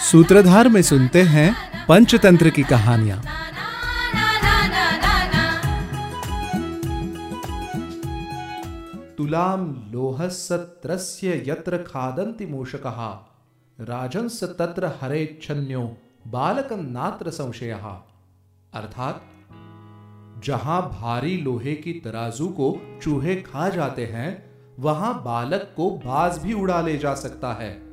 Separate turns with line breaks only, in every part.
सूत्रधार में सुनते हैं पंचतंत्र की कहानियाँ। तुलाम लोहसत्रस्य यत्र खादन्ति मूषकः, राजंस तत्र हरे छन्यो बालकं नात्र संशयः। अर्थात, जहाँ भारी लोहे की तराजू को चूहे खा जाते हैं, वहाँ बालक को बाज भी उड़ा ले जा सकता है।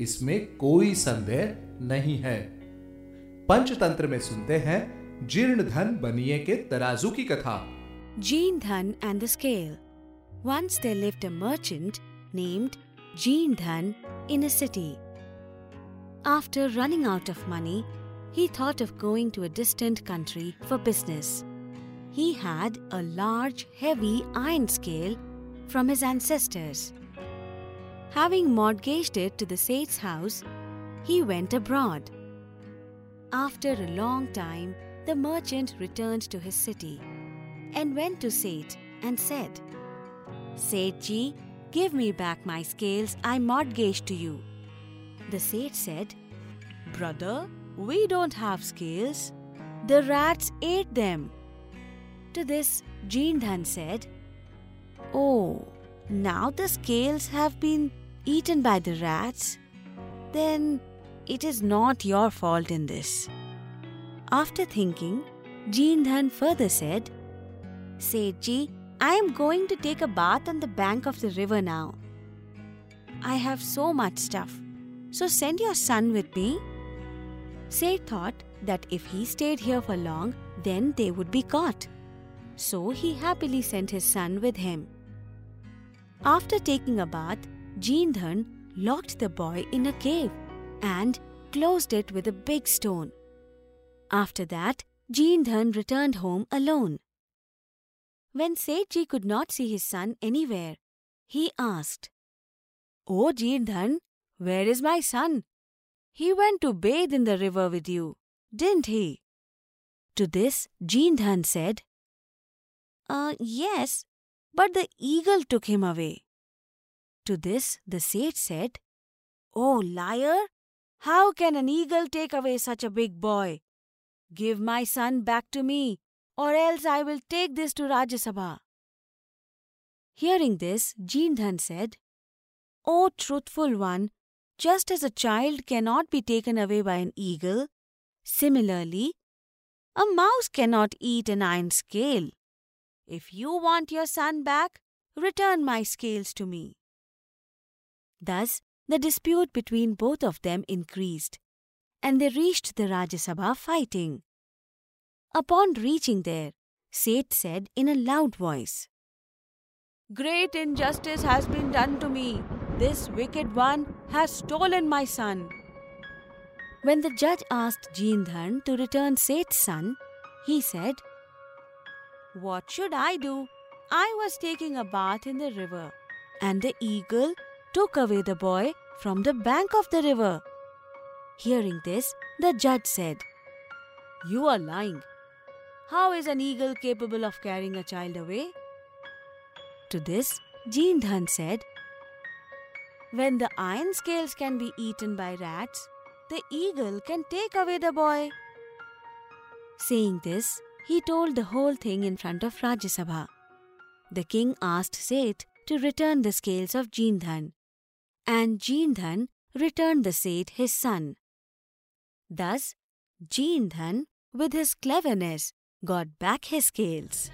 इसमें कोई संदेह नहीं है पंचतंत्र में सुनते हैं जीर्ण धन बनिए के तराजू की कथा
Jean Dhan and the Scale. Once there lived a merchant named Jean Dhan in a city. After running out of money, he thought of going to a distant country for business. He had a large, heavy iron scale from his ancestors. Having mortgaged it to the Seth's house, he went abroad. After a long time, the merchant returned to his city and went to Seth and said, Seth ji, give me back my scales I mortgaged to you. The Seth said, Brother, we don't have scales. The rats ate them. To this, Jirnadhan said, Oh, now the scales have been eaten by the rats? Then it is not your fault in this. After thinking, Jirnadhan further said, Sethji, I am going to take a bath on the bank of the river now. I have so much stuff, so send your son with me. Seth thought that if he stayed here for long, then they would be caught. So he happily sent his son with him. After taking a bath, Jirnadhan locked the boy in a cave and closed it with a big stone. After that, Jirnadhan returned home alone. When Sethji could not see his son anywhere, he asked, Oh Jirnadhan, where is my son? He went to bathe in the river with you, didn't he? To this, Jirnadhan said, Uh, yes, but the eagle took him away. To this, the sage said, Oh liar! How can an eagle take away such a big boy? Give my son back to me, or else I will take this to Rajya Sabha. Hearing this, Jirnadhan said, O truthful one, just as a child cannot be taken away by an eagle, similarly, a mouse cannot eat an iron scale. If you want your son back, return my scales to me. Thus, the dispute between both of them increased, and they reached the Rajya Sabha fighting. Upon reaching there, Seth said in a loud voice, Great injustice has been done to me. This wicked one has stolen my son. When the judge asked Jirnadhan to return Seth's son, he said, What should I do? I was taking a bath in the river, and the eagle took away the boy from the bank of the river. Hearing this, the judge said, You are lying. How is an eagle capable of carrying a child away? To this, Jirnadhan said, When the iron scales can be eaten by rats, the eagle can take away the boy. Saying this, he told the whole thing in front of Rajya Sabha. The king asked Seth to return the scales of Jirnadhan, and Jirnadhan returned the seed his son. Thus, Jirnadhan, with his cleverness, got back his scales.